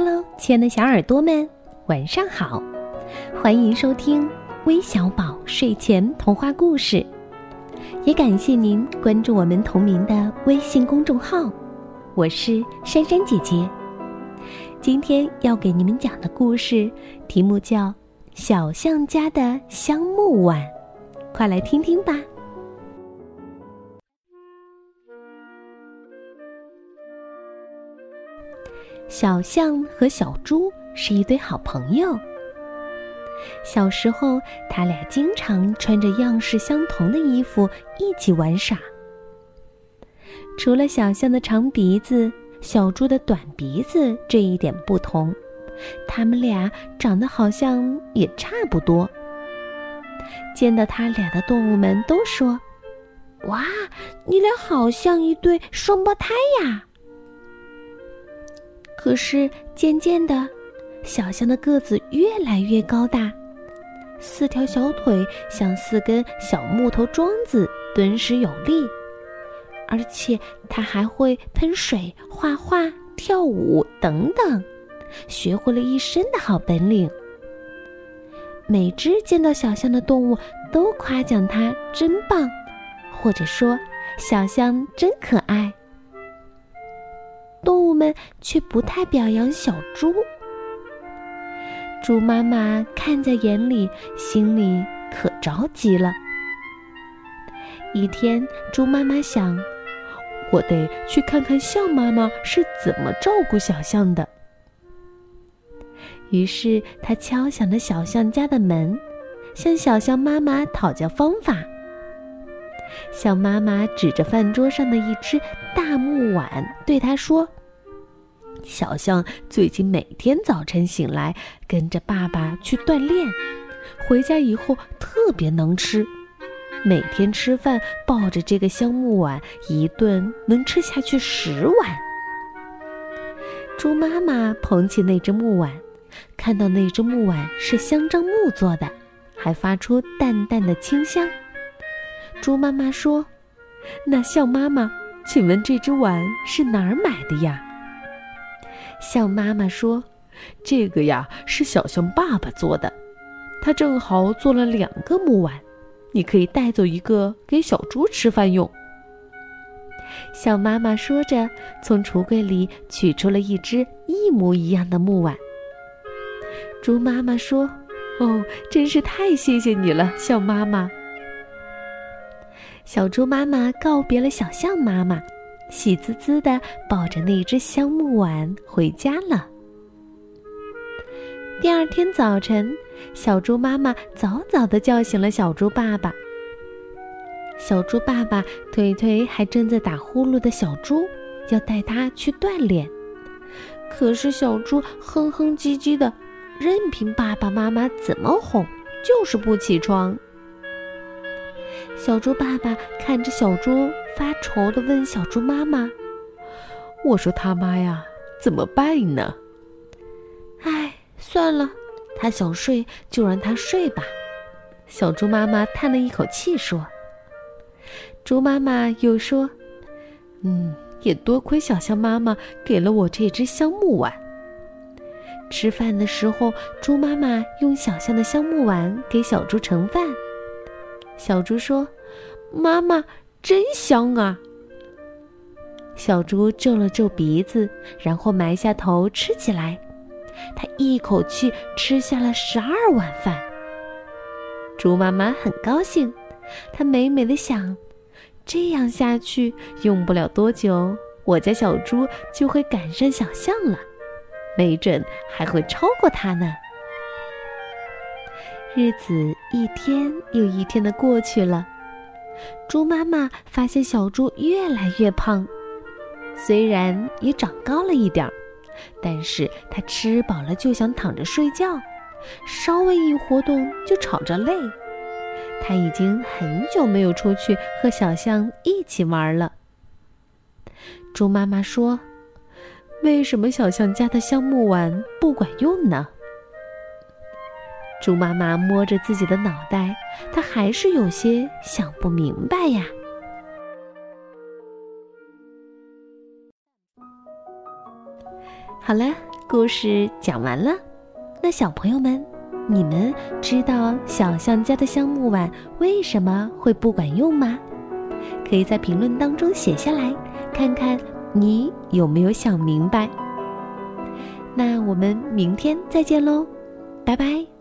Hello，亲爱的小耳朵们，晚上好！欢迎收听微小宝睡前童话故事，也感谢您关注我们同名的微信公众号。我是珊珊姐姐，今天要给你们讲的故事题目叫《小象家的香木碗》，快来听听吧。小象和小猪是一对好朋友。小时候，他俩经常穿着样式相同的衣服一起玩耍。除了小象的长鼻子、小猪的短鼻子这一点不同，他们俩长得好像也差不多。见到他俩的动物们都说：“哇，你俩好像一对双胞胎呀！”可是渐渐的，小象的个子越来越高大，四条小腿像四根小木头桩子，敦实有力。而且它还会喷水、画画、跳舞等等，学会了一身的好本领。每只见到小象的动物都夸奖它真棒，或者说小象真可爱。们却不太表扬小猪。猪妈妈看在眼里，心里可着急了。一天，猪妈妈想：“我得去看看象妈妈是怎么照顾小象的。”于是，她敲响了小象家的门，向小象妈妈讨教方法。象妈妈指着饭桌上的一只大木碗，对他说：“小象最近每天早晨醒来，跟着爸爸去锻炼，回家以后特别能吃。每天吃饭抱着这个香木碗，一顿能吃下去十碗。”猪妈妈捧起那只木碗，看到那只木碗是香樟木做的，还发出淡淡的清香。猪妈妈说：“那象妈妈，请问这只碗是哪儿买的呀？”象妈妈说：“这个呀是小象爸爸做的，他正好做了两个木碗，你可以带走一个给小猪吃饭用。”象妈妈说着，从橱柜里取出了一只一模一样的木碗。猪妈妈说：“哦，真是太谢谢你了，象妈妈。”小猪妈妈告别了小象妈妈，喜滋滋的抱着那只香木碗回家了。第二天早晨，小猪妈妈早早的叫醒了小猪爸爸。小猪爸爸推推还正在打呼噜的小猪，要带他去锻炼。可是小猪哼哼唧唧的，任凭爸爸妈妈怎么哄，就是不起床。小猪爸爸看着小猪，发愁的问小猪妈妈：“我说他妈呀，怎么办呢？”哎，算了，他想睡就让他睡吧。小猪妈妈叹了一口气说。猪妈妈又说：“嗯，也多亏小象妈妈给了我这只香木碗。”吃饭的时候，猪妈妈用小象的香木碗给小猪盛饭。小猪说：“妈妈真香啊！”小猪皱了皱鼻子，然后埋下头吃起来。他一口气吃下了十二碗饭。猪妈妈很高兴，她美美的想：这样下去，用不了多久，我家小猪就会赶上小象了，没准还会超过它呢。日子一天又一天的过去了，猪妈妈发现小猪越来越胖，虽然也长高了一点儿，但是它吃饱了就想躺着睡觉，稍微一活动就吵着累。它已经很久没有出去和小象一起玩了。猪妈妈说：“为什么小象家的香木碗不管用呢？”猪妈妈摸着自己的脑袋，她还是有些想不明白呀。好了，故事讲完了，那小朋友们，你们知道小象家的橡木碗为什么会不管用吗？可以在评论当中写下来，看看你有没有想明白。那我们明天再见喽，拜拜。